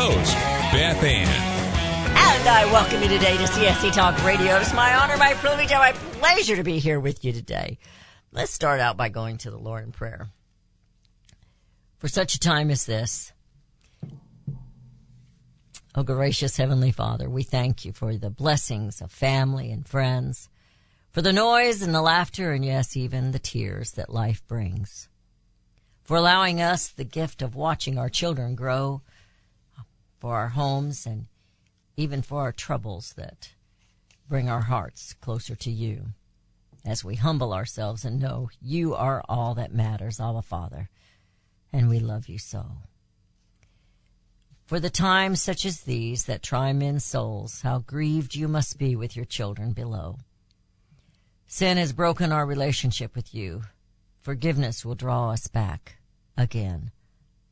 host, Beth Ann. And I welcome you today to CSC Talk Radio. It's my honor, my privilege, and my pleasure to be here with you today. Let's start out by going to the Lord in prayer. For such a time as this, oh gracious Heavenly Father, we thank you for the blessings of family and friends, for the noise and the laughter, and yes, even the tears that life brings, for allowing us the gift of watching our children grow for our homes and even for our troubles that bring our hearts closer to you as we humble ourselves and know you are all that matters, Abba Father, and we love you so. For the times such as these that try men's souls, how grieved you must be with your children below. Sin has broken our relationship with you. Forgiveness will draw us back again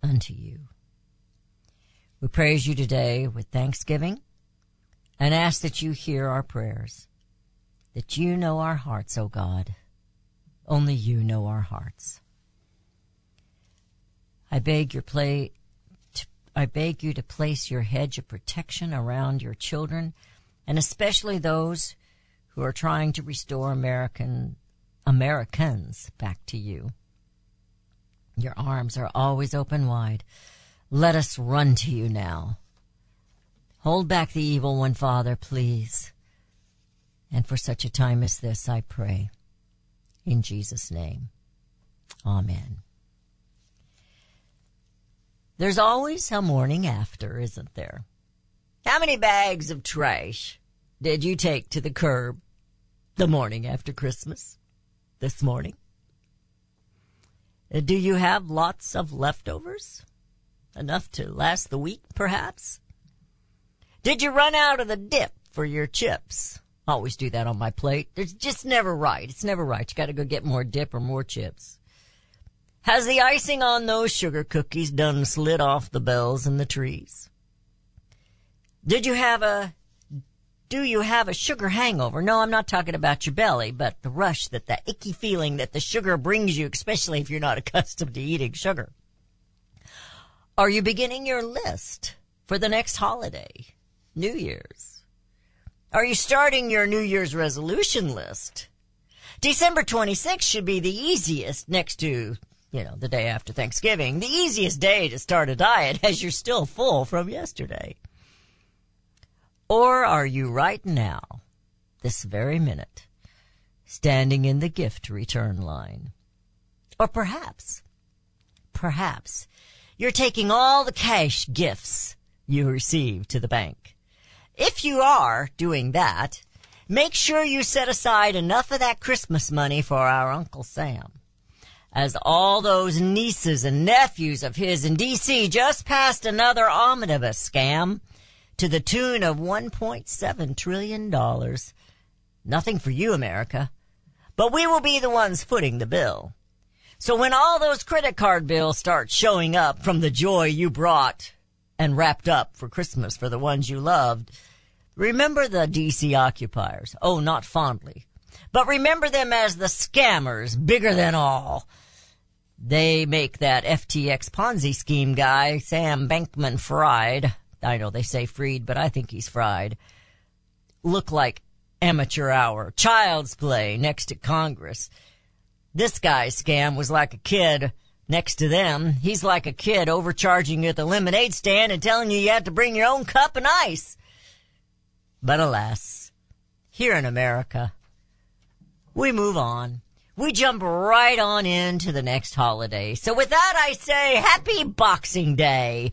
unto you. We praise you today with thanksgiving and ask that you hear our prayers, that you know our hearts, O God. Only you know our hearts. I beg your play, I beg you to place your hedge of protection around your children and especially those who are trying to restore American Americans back to you. Your arms are always open wide let us run to you now. Hold back the evil one, Father, please. And for such a time as this, I pray. In Jesus' name. Amen. There's always a morning after, isn't there? How many bags of trash did you take to the curb the morning after Christmas? This morning? Uh, do you have lots of leftovers? Enough to last the week, perhaps? Did you run out of the dip for your chips? I Always do that on my plate. It's just never right. It's never right. You gotta go get more dip or more chips. Has the icing on those sugar cookies done slid off the bells and the trees? Did you have a, do you have a sugar hangover? No, I'm not talking about your belly, but the rush that the icky feeling that the sugar brings you, especially if you're not accustomed to eating sugar. Are you beginning your list for the next holiday? New Year's. Are you starting your New Year's resolution list? December 26th should be the easiest next to, you know, the day after Thanksgiving, the easiest day to start a diet as you're still full from yesterday. Or are you right now, this very minute, standing in the gift return line? Or perhaps, perhaps you're taking all the cash gifts you receive to the bank. If you are doing that, make sure you set aside enough of that Christmas money for our Uncle Sam. As all those nieces and nephews of his in DC just passed another omnibus scam to the tune of $1.7 trillion. Nothing for you, America. But we will be the ones footing the bill. So when all those credit card bills start showing up from the joy you brought and wrapped up for Christmas for the ones you loved, remember the DC occupiers. Oh, not fondly. But remember them as the scammers, bigger than all. They make that FTX Ponzi scheme guy, Sam Bankman Fried, I know they say freed, but I think he's fried, look like amateur hour, child's play next to Congress. This guy's scam was like a kid next to them. He's like a kid overcharging you at the lemonade stand and telling you you have to bring your own cup and ice. But alas, here in America, we move on. We jump right on into the next holiday. So with that, I say happy Boxing Day.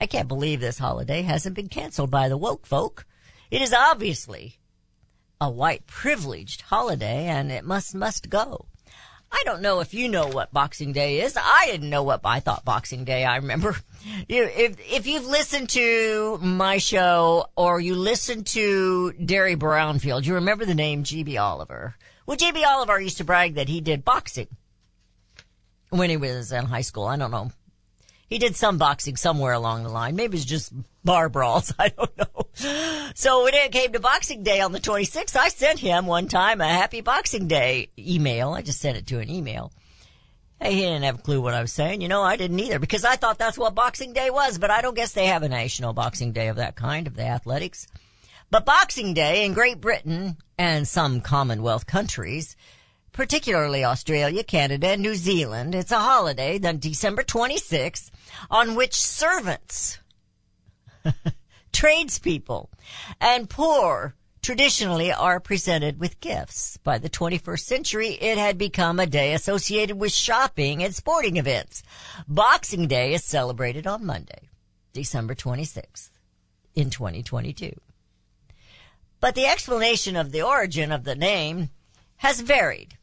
I can't believe this holiday hasn't been canceled by the woke folk. It is obviously a white privileged holiday and it must, must go. I don't know if you know what Boxing Day is. I didn't know what I thought Boxing Day. I remember you, if, if you've listened to my show or you listened to Derry Brownfield, you remember the name GB Oliver. Well, GB Oliver used to brag that he did boxing when he was in high school. I don't know. He did some boxing somewhere along the line. Maybe it's just bar brawls. I don't know. So when it came to Boxing Day on the 26th, I sent him one time a happy Boxing Day email. I just sent it to an email. Hey, he didn't have a clue what I was saying. You know, I didn't either because I thought that's what Boxing Day was, but I don't guess they have a national Boxing Day of that kind of the athletics. But Boxing Day in Great Britain and some Commonwealth countries, particularly Australia, Canada, and New Zealand, it's a holiday, then December 26th, on which servants tradespeople, and poor traditionally are presented with gifts. By the 21st century, it had become a day associated with shopping and sporting events. Boxing Day is celebrated on Monday, December 26th in 2022. But the explanation of the origin of the name has varied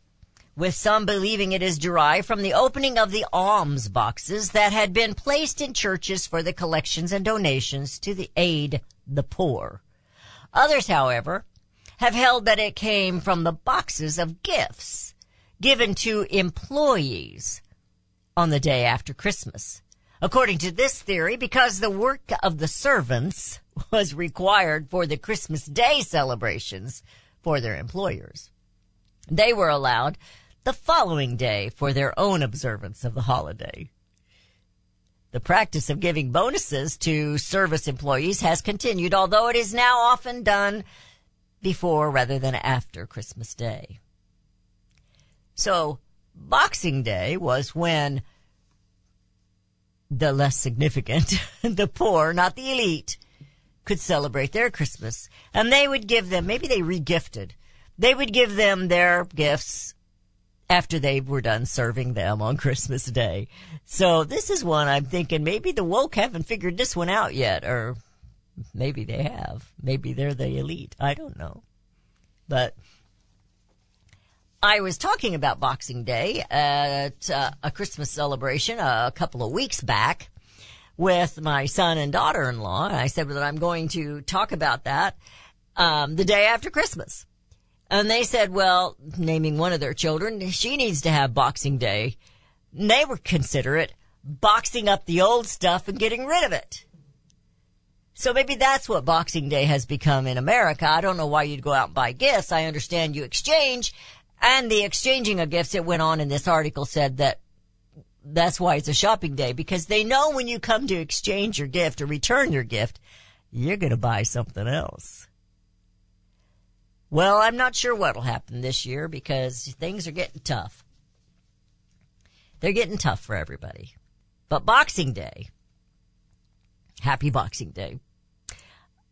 with some believing it is derived from the opening of the alms boxes that had been placed in churches for the collections and donations to the aid the poor. Others, however, have held that it came from the boxes of gifts given to employees on the day after Christmas. According to this theory, because the work of the servants was required for the Christmas Day celebrations for their employers. They were allowed the following day for their own observance of the holiday. The practice of giving bonuses to service employees has continued, although it is now often done before rather than after Christmas Day. So, Boxing Day was when the less significant, the poor, not the elite, could celebrate their Christmas. And they would give them, maybe they regifted, they would give them their gifts after they were done serving them on Christmas Day. So this is one I'm thinking maybe the woke haven't figured this one out yet, or maybe they have. Maybe they're the elite. I don't know. But I was talking about Boxing Day at uh, a Christmas celebration a couple of weeks back with my son and daughter-in-law. And I said that I'm going to talk about that um, the day after Christmas. And they said, well, naming one of their children, she needs to have Boxing Day. And they were considerate boxing up the old stuff and getting rid of it. So maybe that's what Boxing Day has become in America. I don't know why you'd go out and buy gifts. I understand you exchange and the exchanging of gifts. It went on in this article said that that's why it's a shopping day because they know when you come to exchange your gift or return your gift, you're going to buy something else. Well, I'm not sure what'll happen this year because things are getting tough. They're getting tough for everybody. But Boxing Day, happy Boxing Day.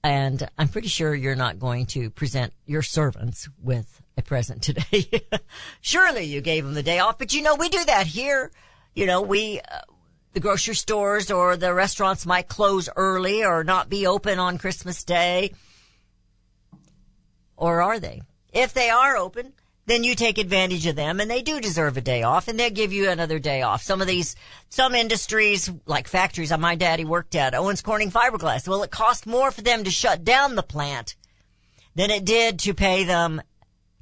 And I'm pretty sure you're not going to present your servants with a present today. Surely you gave them the day off, but you know, we do that here. You know, we, uh, the grocery stores or the restaurants might close early or not be open on Christmas Day or are they? If they are open, then you take advantage of them and they do deserve a day off and they'll give you another day off. Some of these, some industries, like factories my daddy worked at, Owens Corning Fiberglass, well, it cost more for them to shut down the plant than it did to pay them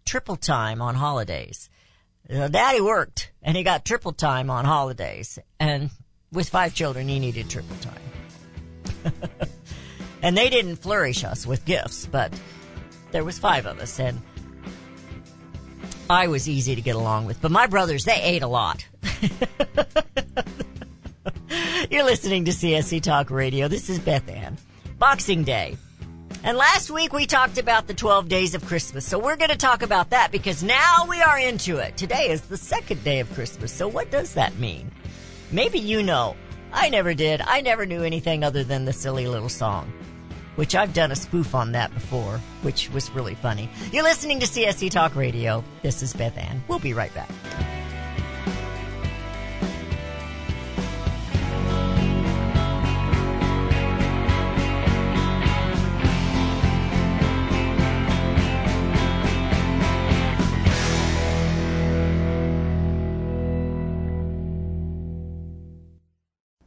triple time on holidays. Daddy worked and he got triple time on holidays and with five children, he needed triple time. and they didn't flourish us with gifts, but there was five of us and I was easy to get along with, but my brothers, they ate a lot. You're listening to CSC Talk Radio. This is Beth Ann. Boxing Day. And last week we talked about the 12 days of Christmas. So we're going to talk about that because now we are into it. Today is the second day of Christmas. So what does that mean? Maybe you know. I never did. I never knew anything other than the silly little song which I've done a spoof on that before, which was really funny. You're listening to CSC Talk Radio. This is Beth Ann. We'll be right back.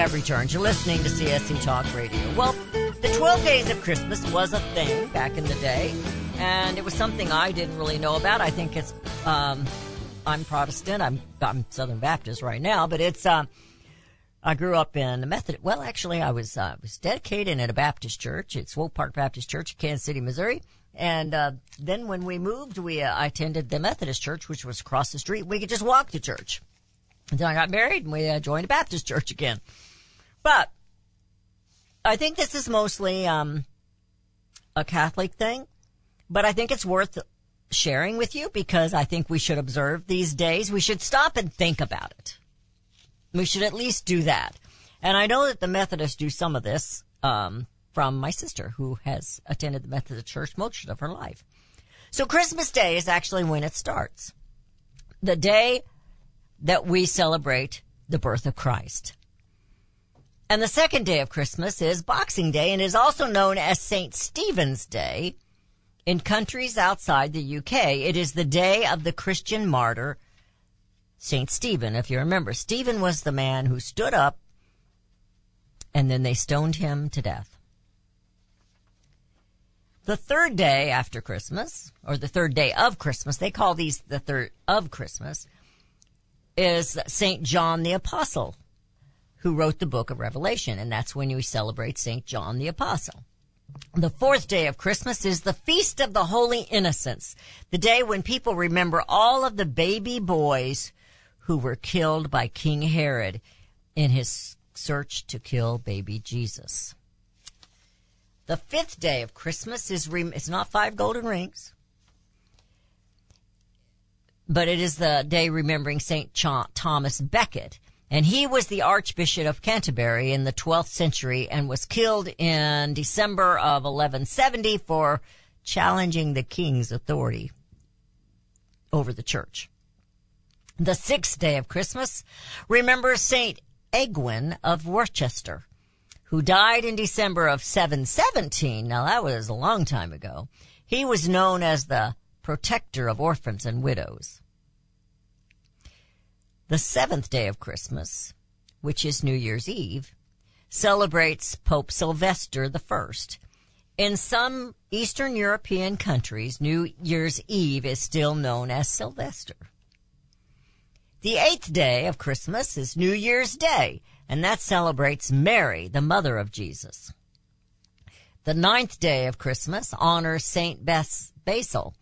have returned. You're listening to CSC Talk Radio. Well, the 12 days of Christmas was a thing back in the day, and it was something I didn't really know about. I think it's, um, I'm Protestant. I'm, I'm Southern Baptist right now, but it's, uh, I grew up in a Methodist. Well, actually, I was, uh, was dedicated in a Baptist church. It's Swope Park Baptist Church, in Kansas City, Missouri. And, uh, then when we moved, we, uh, I attended the Methodist church, which was across the street. We could just walk to church. Then I got married and we uh, joined a Baptist church again. But I think this is mostly um, a Catholic thing, but I think it's worth sharing with you because I think we should observe these days. We should stop and think about it. We should at least do that. And I know that the Methodists do some of this um, from my sister, who has attended the Methodist Church most of her life. So Christmas Day is actually when it starts. The day that we celebrate the birth of Christ. And the second day of Christmas is Boxing Day and is also known as St. Stephen's Day. In countries outside the UK, it is the day of the Christian martyr, St. Stephen. If you remember, Stephen was the man who stood up and then they stoned him to death. The third day after Christmas, or the third day of Christmas, they call these the third of Christmas, is St. John the Apostle, who wrote the book of Revelation, and that's when we celebrate St. John the Apostle. The fourth day of Christmas is the Feast of the Holy Innocents, the day when people remember all of the baby boys who were killed by King Herod in his search to kill baby Jesus. The fifth day of Christmas is, it's not five golden rings. but it is the day remembering St. Thomas Becket. And he was the Archbishop of Canterbury in the 12th century and was killed in December of 1170 for challenging the king's authority over the church. The sixth day of Christmas remembers St. Egwin of Worcester, who died in December of 717. Now that was a long time ago. He was known as the protector of orphans and widows. The seventh day of Christmas, which is New Year's Eve, celebrates Pope Sylvester I. In some Eastern European countries, New Year's Eve is still known as Sylvester. The eighth day of Christmas is New Year's Day, and that celebrates Mary, the mother of Jesus. The ninth day of Christmas honors Saint Basil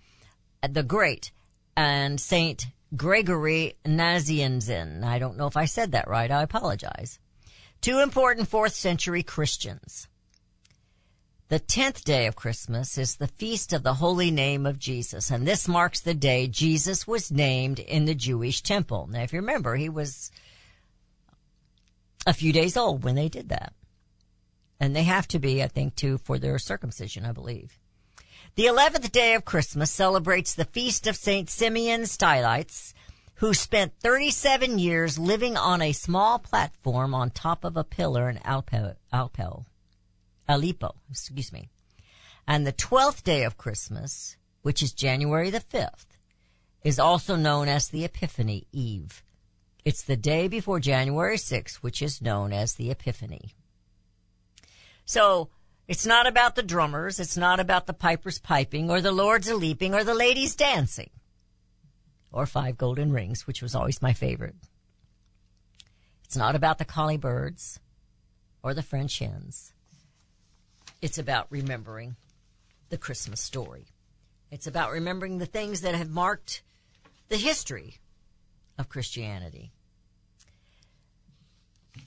the Great and Saint Gregory Nazianzen. I don't know if I said that right. I apologize. Two important fourth century Christians. The tenth day of Christmas is the feast of the holy name of Jesus, and this marks the day Jesus was named in the Jewish temple. Now, if you remember, he was a few days old when they did that. And they have to be, I think, too, for their circumcision, I believe. The 11th day of Christmas celebrates the feast of St. Simeon Stylites, who spent 37 years living on a small platform on top of a pillar in Alpo, Alpo, Aleppo, excuse me. And the 12th day of Christmas, which is January the 5th, is also known as the Epiphany Eve. It's the day before January 6th, which is known as the Epiphany. So, it's not about the drummers. It's not about the pipers piping or the lords a leaping or the ladies dancing or five golden rings, which was always my favorite. It's not about the collie birds or the French hens. It's about remembering the Christmas story. It's about remembering the things that have marked the history of Christianity.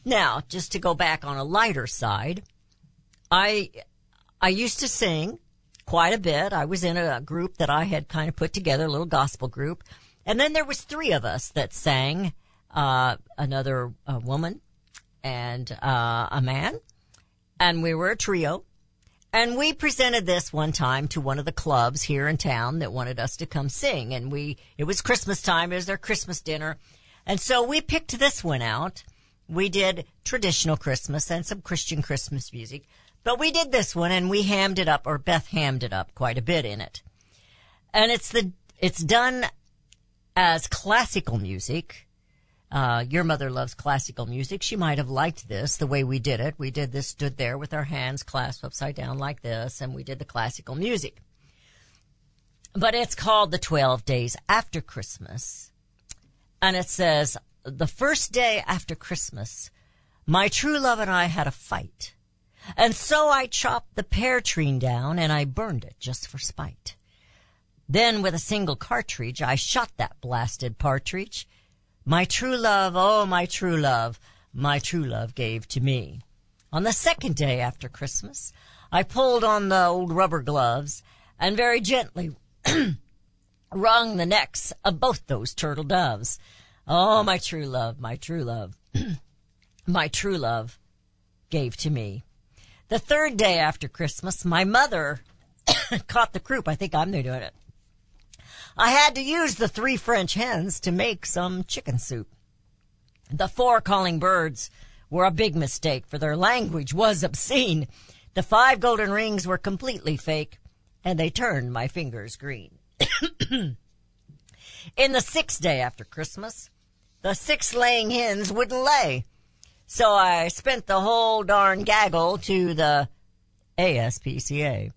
Now, just to go back on a lighter side, I, I used to sing quite a bit. I was in a group that I had kind of put together, a little gospel group. And then there was three of us that sang, uh, another uh, woman and, uh, a man. And we were a trio. And we presented this one time to one of the clubs here in town that wanted us to come sing. And we, it was Christmas time. It was their Christmas dinner. And so we picked this one out. We did traditional Christmas and some Christian Christmas music. But we did this one and we hammed it up, or Beth hammed it up quite a bit in it. And it's the, it's done as classical music. Uh, your mother loves classical music. She might have liked this, the way we did it. We did this, stood there with our hands clasped upside down like this, and we did the classical music. But it's called the 12 days after Christmas. And it says, the first day after Christmas, my true love and I had a fight. And so I chopped the pear tree down and I burned it just for spite. Then with a single cartridge, I shot that blasted partridge. My true love, oh, my true love, my true love gave to me. On the second day after Christmas, I pulled on the old rubber gloves and very gently wrung the necks of both those turtle doves. Oh, my true love, my true love, my true love gave to me. The third day after Christmas, my mother caught the croup. I think I'm there doing it. I had to use the three French hens to make some chicken soup. The four calling birds were a big mistake, for their language was obscene. The five golden rings were completely fake, and they turned my fingers green. In the sixth day after Christmas, the six laying hens wouldn't lay. So I spent the whole darn gaggle to the ASPCA.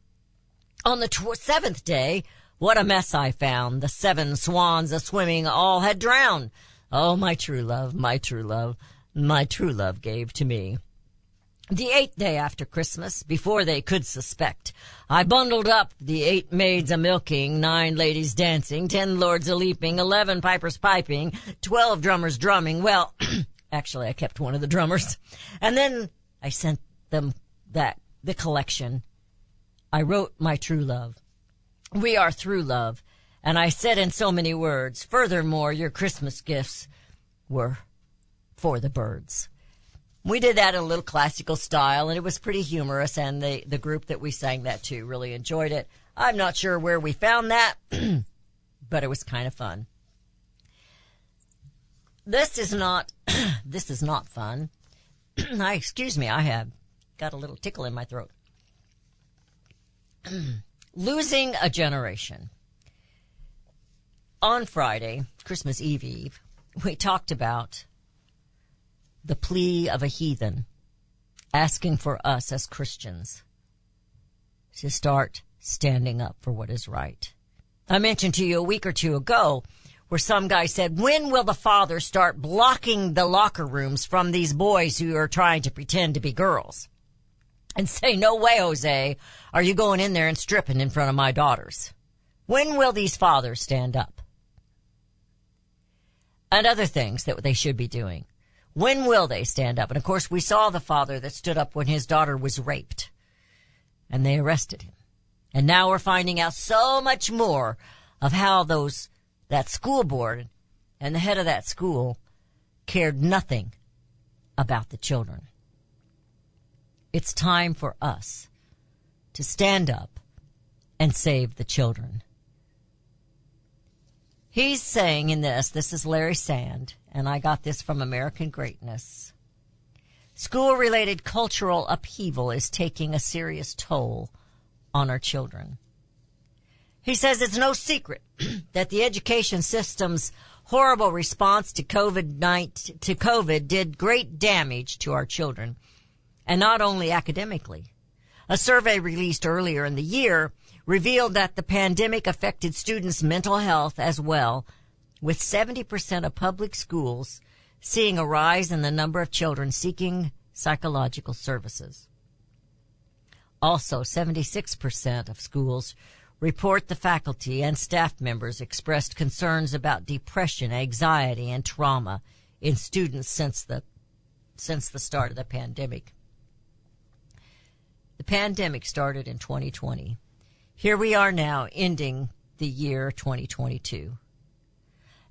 On the tw- seventh day, what a mess I found. The seven swans a swimming all had drowned. Oh, my true love, my true love, my true love gave to me. The eighth day after Christmas, before they could suspect, I bundled up the eight maids a milking, nine ladies dancing, ten lords a leaping, eleven pipers piping, twelve drummers drumming. Well, Actually, I kept one of the drummers. And then I sent them that, the collection. I wrote my true love. We are through love. And I said in so many words, furthermore, your Christmas gifts were for the birds. We did that in a little classical style and it was pretty humorous and the, the group that we sang that to really enjoyed it. I'm not sure where we found that, but it was kind of fun. This is not, this is not fun. I, excuse me, I have got a little tickle in my throat. Losing a generation. On Friday, Christmas Eve Eve, we talked about the plea of a heathen asking for us as Christians to start standing up for what is right. I mentioned to you a week or two ago where some guy said, when will the father start blocking the locker rooms from these boys who are trying to pretend to be girls? And say, no way, Jose, are you going in there and stripping in front of my daughters? When will these fathers stand up? And other things that they should be doing. When will they stand up? And of course, we saw the father that stood up when his daughter was raped. And they arrested him. And now we're finding out so much more of how those, that school board and the head of that school cared nothing about the children. It's time for us to stand up and save the children. He's saying in this, this is Larry Sand, and I got this from American Greatness. School related cultural upheaval is taking a serious toll on our children. He says it's no secret that the education system's horrible response to COVID to COVID did great damage to our children, and not only academically. A survey released earlier in the year revealed that the pandemic affected students' mental health as well with 70% of public schools seeing a rise in the number of children seeking psychological services. Also, 76% of schools report the faculty and staff members expressed concerns about depression, anxiety, and trauma in students since the since the start of the pandemic. The pandemic started in 2020. Here we are now ending the year 2022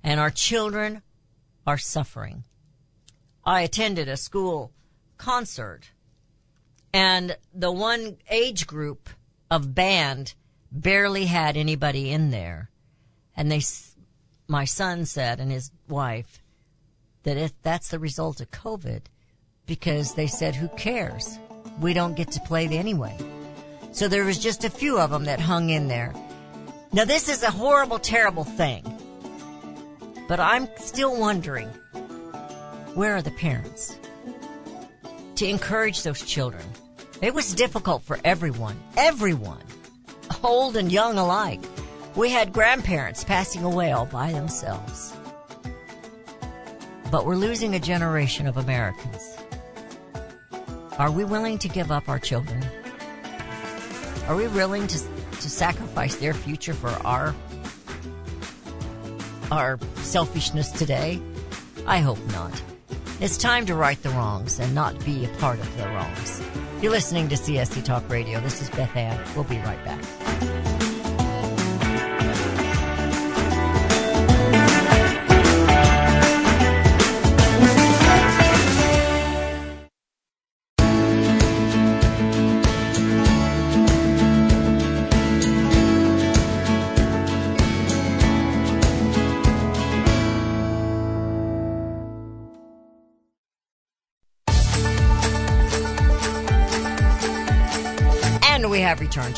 and our children are suffering. I attended a school concert and the one age group of band barely had anybody in there. And they, my son said and his wife that if that's the result of COVID because they said, who cares? We don't get to play anyway. So there was just a few of them that hung in there. Now this is a horrible, terrible thing. But I'm still wondering, where are the parents? To encourage those children. It was difficult for everyone. Everyone. Old and young alike. We had grandparents passing away all by themselves. But we're losing a generation of Americans. Are we willing to give up our children? Are we willing to, to sacrifice their future for our our selfishness today? I hope not. It's time to right the wrongs and not be a part of the wrongs. You're listening to CSC Talk Radio. This is Beth Ann. We'll be right back.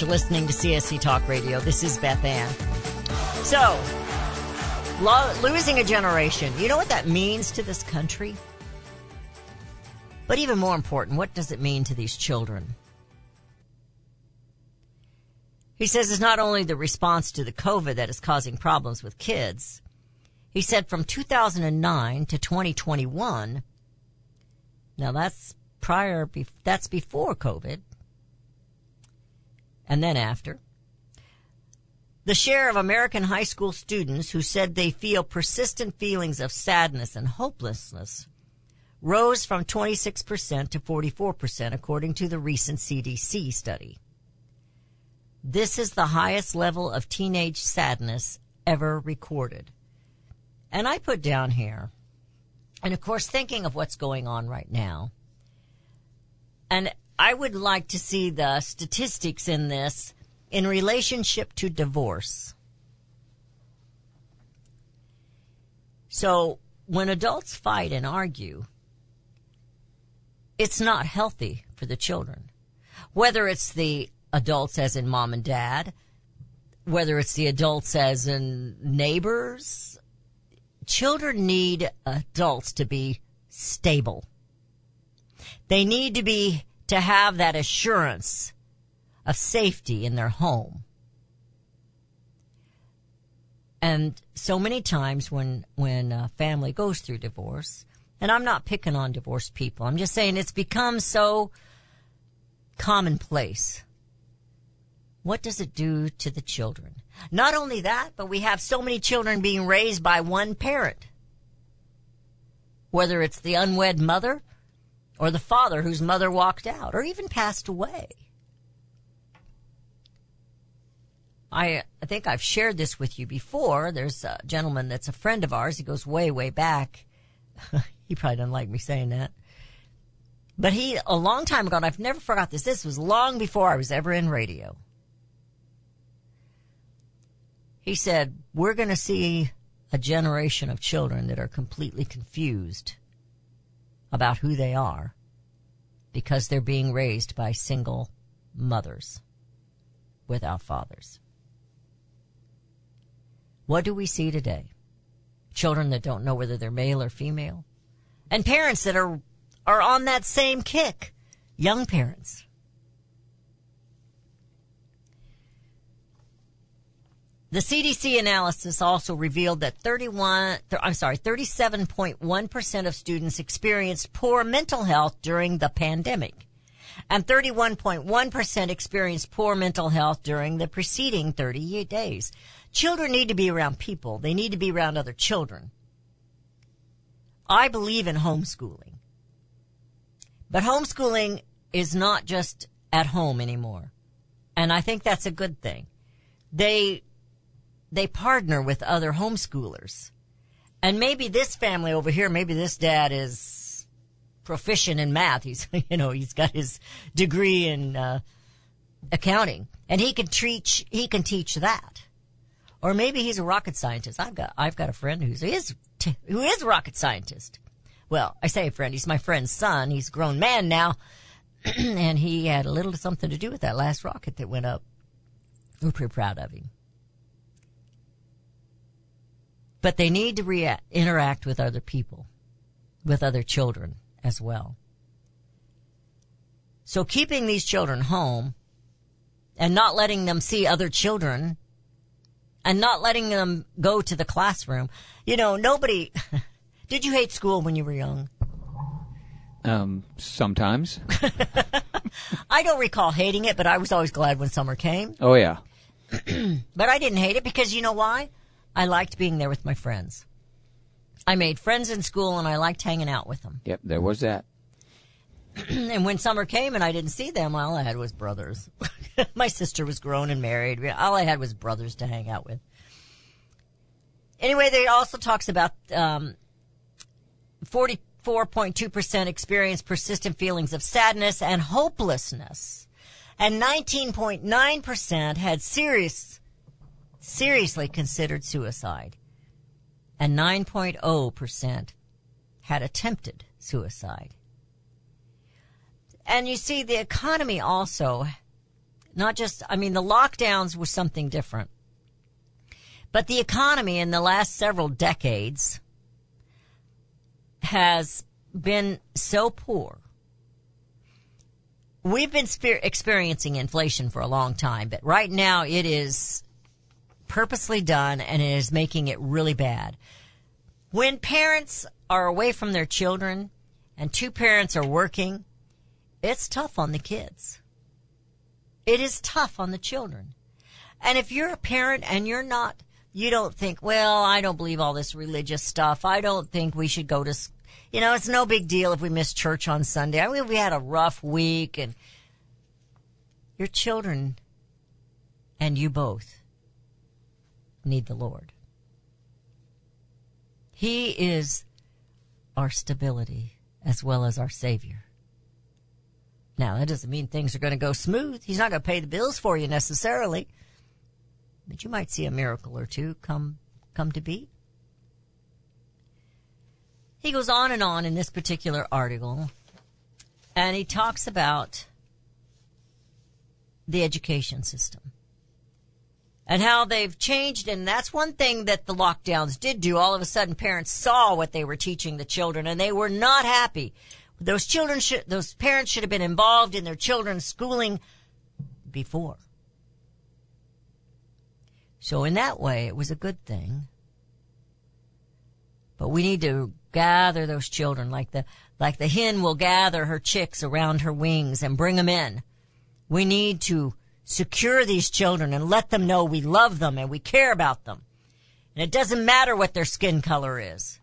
Listening to CSC Talk Radio. This is Beth Ann. So, lo- losing a generation. You know what that means to this country? But even more important, what does it mean to these children? He says it's not only the response to the COVID that is causing problems with kids. He said from 2009 to 2021, now that's prior, that's before COVID, and then after. The share of American high school students who said they feel persistent feelings of sadness and hopelessness rose from 26% to 44% according to the recent CDC study. This is the highest level of teenage sadness ever recorded. And I put down here, and of course, thinking of what's going on right now, and I would like to see the statistics in this in relationship to divorce. So when adults fight and argue, it's not healthy for the children. Whether it's the adults as in mom and dad, whether it's the adults as in neighbors, children need adults to be stable. They need to be, to have that assurance of safety in their home. And so many times when, when a family goes through divorce, and I'm not picking on divorced people, I'm just saying it's become so commonplace. What does it do to the children? Not only that, but we have so many children being raised by one parent. Whether it's the unwed mother or the father whose mother walked out or even passed away. I, I think I've shared this with you before. There's a gentleman that's a friend of ours. He goes way, way back. he probably doesn't like me saying that. But he, a long time ago, and I've never forgot this, this was long before I was ever in radio. He said, we're going to see a generation of children that are completely confused about who they are because they're being raised by single mothers without fathers. What do we see today? Children that don't know whether they're male or female. And parents that are, are on that same kick. Young parents. The CDC analysis also revealed that 31, I'm sorry, 37.1% of students experienced poor mental health during the pandemic. And 31.1% experienced poor mental health during the preceding 30 days. Children need to be around people. They need to be around other children. I believe in homeschooling. But homeschooling is not just at home anymore. And I think that's a good thing. They, they partner with other homeschoolers. And maybe this family over here, maybe this dad is proficient in math. He's, you know, he's got his degree in, uh, accounting and he can teach, he can teach that. Or maybe he's a rocket scientist. I've got, I've got a friend who's, is, who is a rocket scientist. Well, I say a friend, he's my friend's son. He's a grown man now. and he had a little something to do with that last rocket that went up. We're pretty proud of him. But they need to interact with other people, with other children as well. So keeping these children home and not letting them see other children and not letting them go to the classroom. You know, nobody, did you hate school when you were young? Um, sometimes. I don't recall hating it, but I was always glad when summer came. Oh yeah. but I didn't hate it because you know why? I liked being there with my friends. I made friends in school and I liked hanging out with them. Yep, there was that. and when summer came and I didn't see them, all I had was brothers. My sister was grown and married. All I had was brothers to hang out with. Anyway, they also talks about um, 44.2% experience persistent feelings of sadness and hopelessness. And 19.9% had serious, seriously considered suicide. And 9.0% had attempted suicide. And you see, the economy also, not just, I mean, the lockdowns were something different. But the economy in the last several decades has been so poor. We've been experiencing inflation for a long time, but right now it is purposely done and it is making it really bad. When parents are away from their children and two parents are working, it's tough on the kids. It is tough on the children. And if you're a parent and you're not, you don't think, well, I don't believe all this religious stuff. I don't think we should go to, you know, it's no big deal if we miss church on Sunday. I mean, we had a rough week and your children and you both need the Lord. He is our stability as well as our Savior. Now, that doesn't mean things are going to go smooth. He's not going to pay the bills for you necessarily. But you might see a miracle or two come, come to be. He goes on and on in this particular article, and he talks about the education system and how they've changed. And that's one thing that the lockdowns did do. All of a sudden, parents saw what they were teaching the children and they were not happy. Those children should, those parents should have been involved in their children's schooling before. So in that way, it was a good thing. But we need to gather those children like the, like the hen will gather her chicks around her wings and bring them in. We need to secure these children and let them know we love them and we care about them. And it doesn't matter what their skin color is.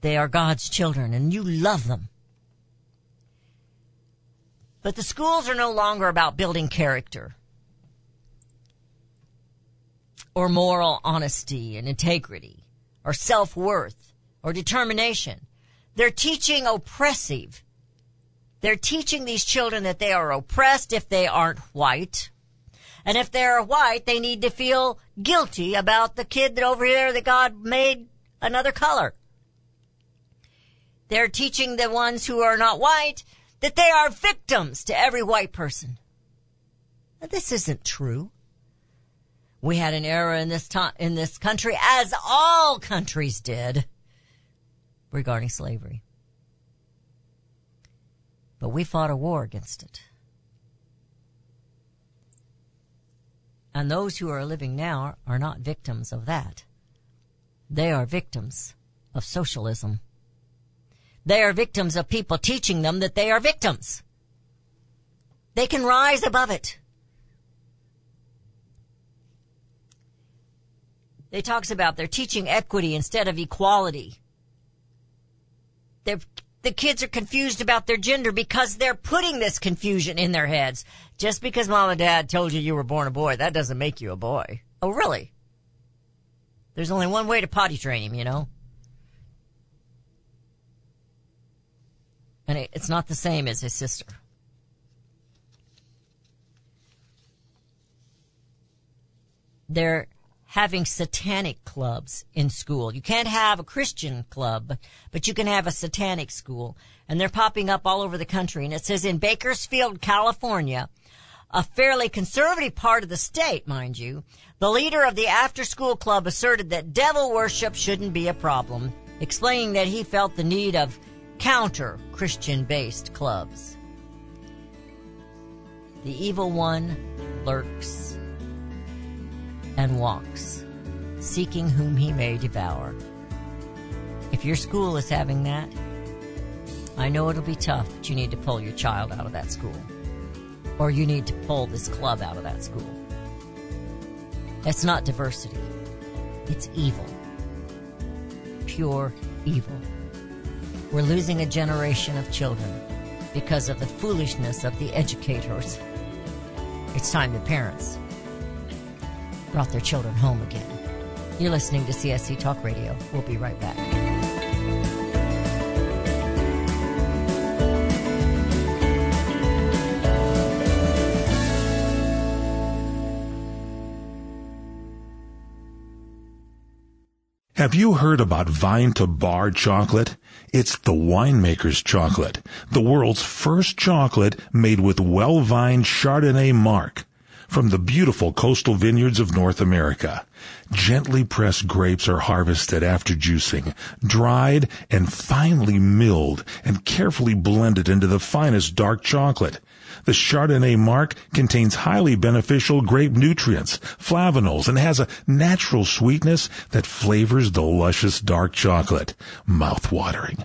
They are God's children and you love them. But the schools are no longer about building character or moral honesty and integrity or self-worth or determination. They're teaching oppressive. They're teaching these children that they are oppressed if they aren't white. And if they're white, they need to feel guilty about the kid that over here that God made another color. They're teaching the ones who are not white that they are victims to every white person. Now, this isn't true. We had an era in this time, in this country, as all countries did, regarding slavery. But we fought a war against it. And those who are living now are not victims of that. They are victims of socialism. They are victims of people teaching them that they are victims. They can rise above it. They talks about they're teaching equity instead of equality. They're, the kids are confused about their gender because they're putting this confusion in their heads. Just because mom and dad told you you were born a boy, that doesn't make you a boy. Oh, really? There's only one way to potty train him, you know? And it's not the same as his sister. They're having satanic clubs in school. You can't have a Christian club, but you can have a satanic school. And they're popping up all over the country. And it says in Bakersfield, California, a fairly conservative part of the state, mind you, the leader of the after school club asserted that devil worship shouldn't be a problem, explaining that he felt the need of counter Christian based clubs. The evil one lurks and walks, seeking whom he may devour. If your school is having that, I know it'll be tough, but you need to pull your child out of that school. Or you need to pull this club out of that school. It's not diversity. It's evil. Pure evil. We're losing a generation of children because of the foolishness of the educators. It's time the parents brought their children home again. You're listening to CSC Talk Radio. We'll be right back. Have you heard about Vine to Bar chocolate? It's the winemaker's chocolate, the world's first chocolate made with well-vined Chardonnay marc from the beautiful coastal vineyards of North America. Gently pressed grapes are harvested after juicing, dried and finely milled and carefully blended into the finest dark chocolate. The Chardonnay marc contains highly beneficial grape nutrients, flavanols, and has a natural sweetness that flavors the luscious dark chocolate. Mouth-watering,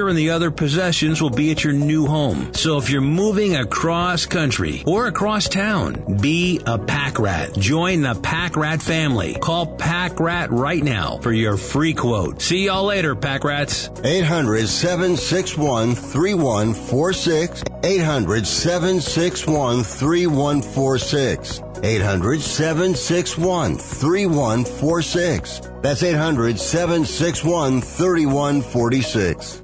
and the other possessions will be at your new home. So if you're moving across country or across town, be a pack rat. Join the pack rat family. Call pack rat right now for your free quote. See y'all later, pack rats. 800 761 3146. 800 761 3146. 800 761 3146. That's 800 761 3146.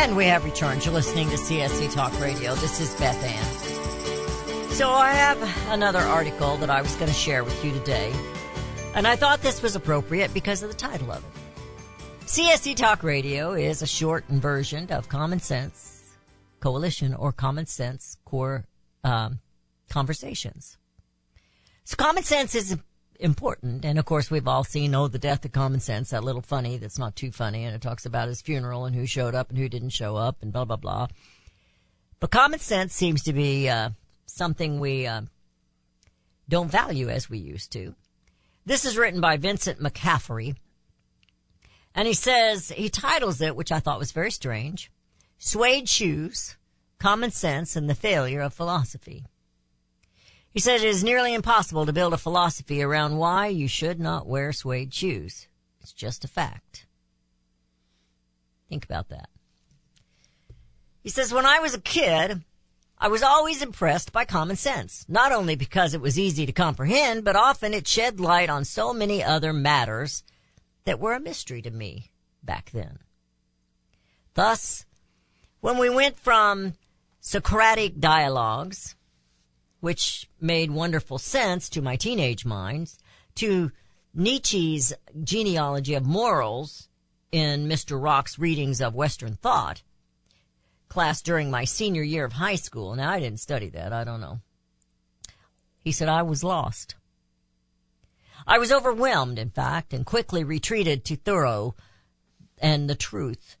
And we have returned. You're listening to CSC Talk Radio. This is Beth Ann. So I have another article that I was going to share with you today. And I thought this was appropriate because of the title of it. CSC Talk Radio is a shortened version of Common Sense Coalition or Common Sense Core um, Conversations. So Common Sense is important. And of course, we've all seen, oh, the death of common sense, that little funny that's not too funny. And it talks about his funeral and who showed up and who didn't show up and blah, blah, blah. But common sense seems to be uh, something we uh, don't value as we used to. This is written by Vincent McCaffrey. And he says, he titles it, which I thought was very strange, Suede Shoes, Common Sense and the Failure of Philosophy. He said it is nearly impossible to build a philosophy around why you should not wear suede shoes. It's just a fact. Think about that. He says, when I was a kid, I was always impressed by common sense, not only because it was easy to comprehend, but often it shed light on so many other matters that were a mystery to me back then. Thus, when we went from Socratic dialogues which made wonderful sense to my teenage minds, to Nietzsche's genealogy of morals in Mr. Rock's readings of Western thought, class during my senior year of high school. Now, I didn't study that. I don't know. He said I was lost. I was overwhelmed, in fact, and quickly retreated to Thoreau, and the truth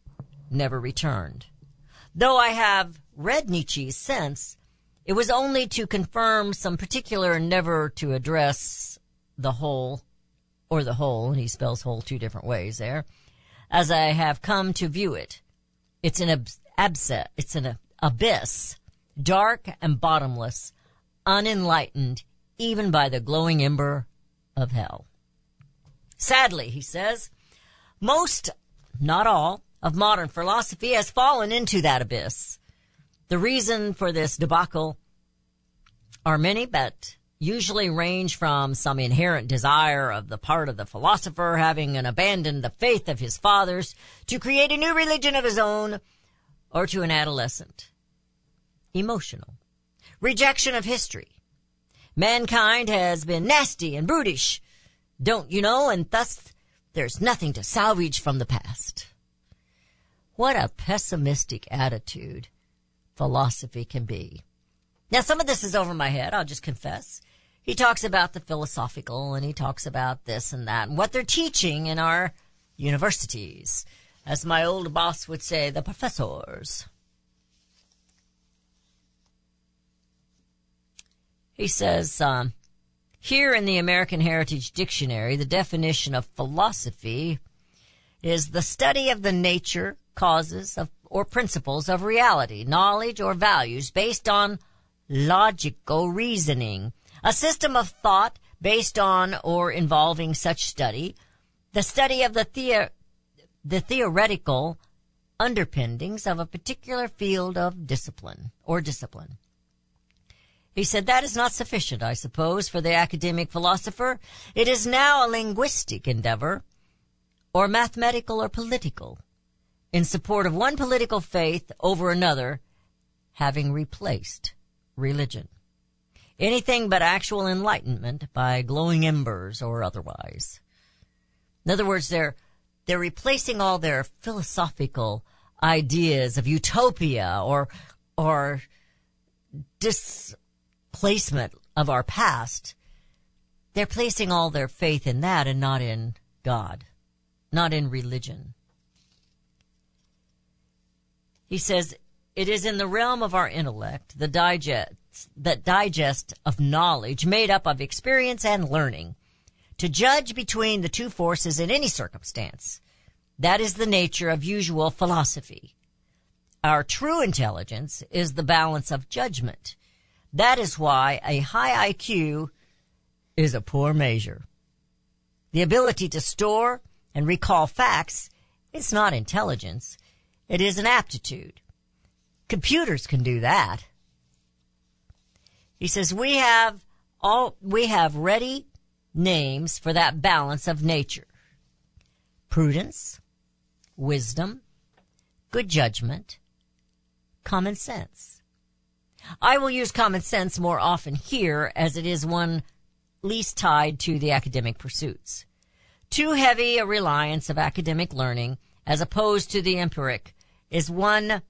never returned. Though I have read Nietzsche since, it was only to confirm some particular never to address the whole or the whole, and he spells whole two different ways there, as I have come to view it. It's an ab- it's an abyss, dark and bottomless, unenlightened even by the glowing ember of hell. Sadly, he says, most, not all, of modern philosophy has fallen into that abyss. The reason for this debacle are many, but usually range from some inherent desire of the part of the philosopher having abandoned the faith of his fathers to create a new religion of his own, or to an adolescent. Emotional. Rejection of history. Mankind has been nasty and brutish, don't you know, and thus there's nothing to salvage from the past. What a pessimistic attitude philosophy can be. Now some of this is over my head, I'll just confess. He talks about the philosophical and he talks about this and that and what they're teaching in our universities. As my old boss would say, the professors. He says, um, here in the American Heritage Dictionary, the definition of philosophy is the study of the nature, causes of, or principles of reality, knowledge, or values based on logical reasoning, a system of thought based on or involving such study, the study of the, the- the theoretical underpinnings of a particular field of discipline or discipline. He said that is not sufficient, I suppose, for the academic philosopher. It is now a linguistic endeavor, or mathematical or political, in support of one political faith over another, having replaced religion. Anything but actual enlightenment by glowing embers or otherwise. In other words, they're, they're replacing all their philosophical ideas of utopia or, or displacement of our past. They're placing all their faith in that and not in God, not in religion. He says, it is in the realm of our intellect, the digest, that digest of knowledge made up of experience and learning, to judge between the two forces in any circumstance. That is the nature of usual philosophy. Our true intelligence is the balance of judgment. That is why a high IQ is a poor measure. The ability to store and recall facts is not intelligence. It is an aptitude. Computers can do that. He says we have all, we have ready names for that balance of nature. Prudence, wisdom, good judgment, common sense. I will use common sense more often here as it is one least tied to the academic pursuits. Too heavy a reliance of academic learning as opposed to the empiric is one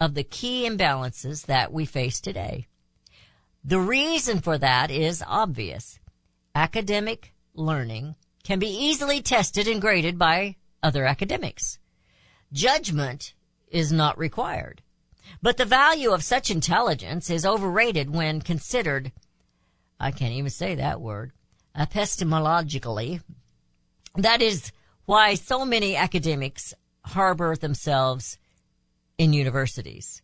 of the key imbalances that we face today. The reason for that is obvious. Academic learning can be easily tested and graded by other academics. Judgment is not required. But the value of such intelligence is overrated when considered, I can't even say that word, epistemologically. That is why so many academics harbor themselves in universities.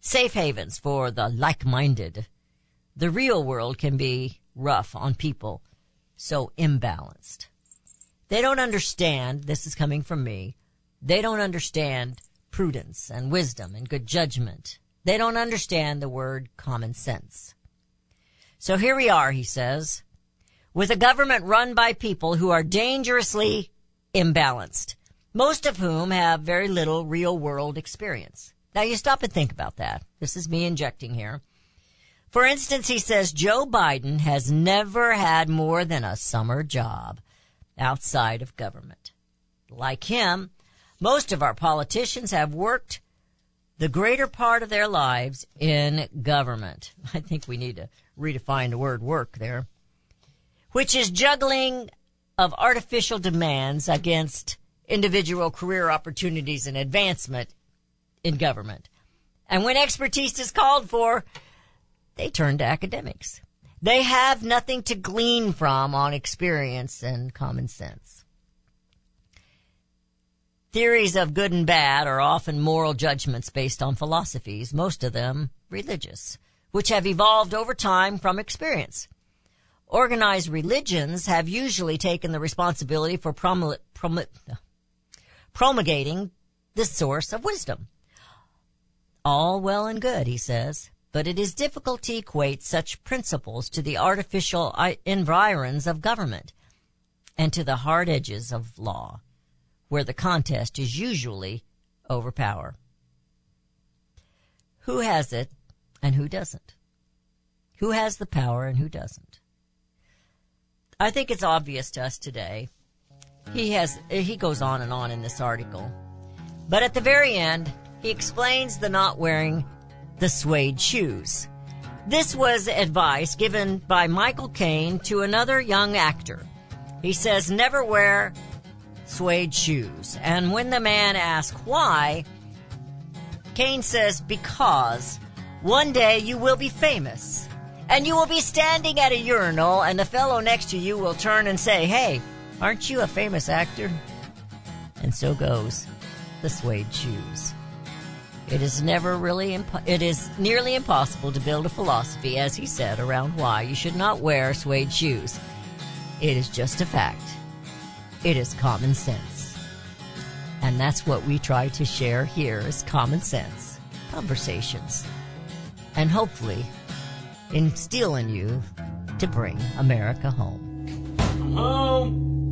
Safe havens for the like-minded. The real world can be rough on people so imbalanced. They don't understand, this is coming from me, they don't understand prudence and wisdom and good judgment. They don't understand the word common sense. So here we are, he says, with a government run by people who are dangerously imbalanced, most of whom have very little real world experience. Now you stop and think about that. This is me injecting here. For instance, he says Joe Biden has never had more than a summer job outside of government. Like him, most of our politicians have worked the greater part of their lives in government. I think we need to redefine the word work there. Which is juggling of artificial demands against individual career opportunities and advancement in government. And when expertise is called for, they turn to academics. They have nothing to glean from on experience and common sense. Theories of good and bad are often moral judgments based on philosophies, most of them religious, which have evolved over time from experience. Organized religions have usually taken the responsibility for promul- promulgating the source of wisdom. All well and good, he says, but it is difficult to equate such principles to the artificial environs of government and to the hard edges of law, where the contest is usually over power. Who has it and who doesn't? Who has the power and who doesn't? I think it's obvious to us today. He has, he goes on and on in this article. But at the very end, he explains the not wearing the suede shoes. This was advice given by Michael Caine to another young actor. He says never wear suede shoes. And when the man asks why, Caine says because one day you will be famous and you will be standing at a urinal and the fellow next to you will turn and say, Hey, aren't you a famous actor? And so goes the suede shoes. It is never really, impo- it is nearly impossible to build a philosophy, as he said, around why you should not wear suede shoes. It is just a fact. It is common sense. And that's what we try to share here is common sense conversations. And hopefully instill in you to bring America home. Home!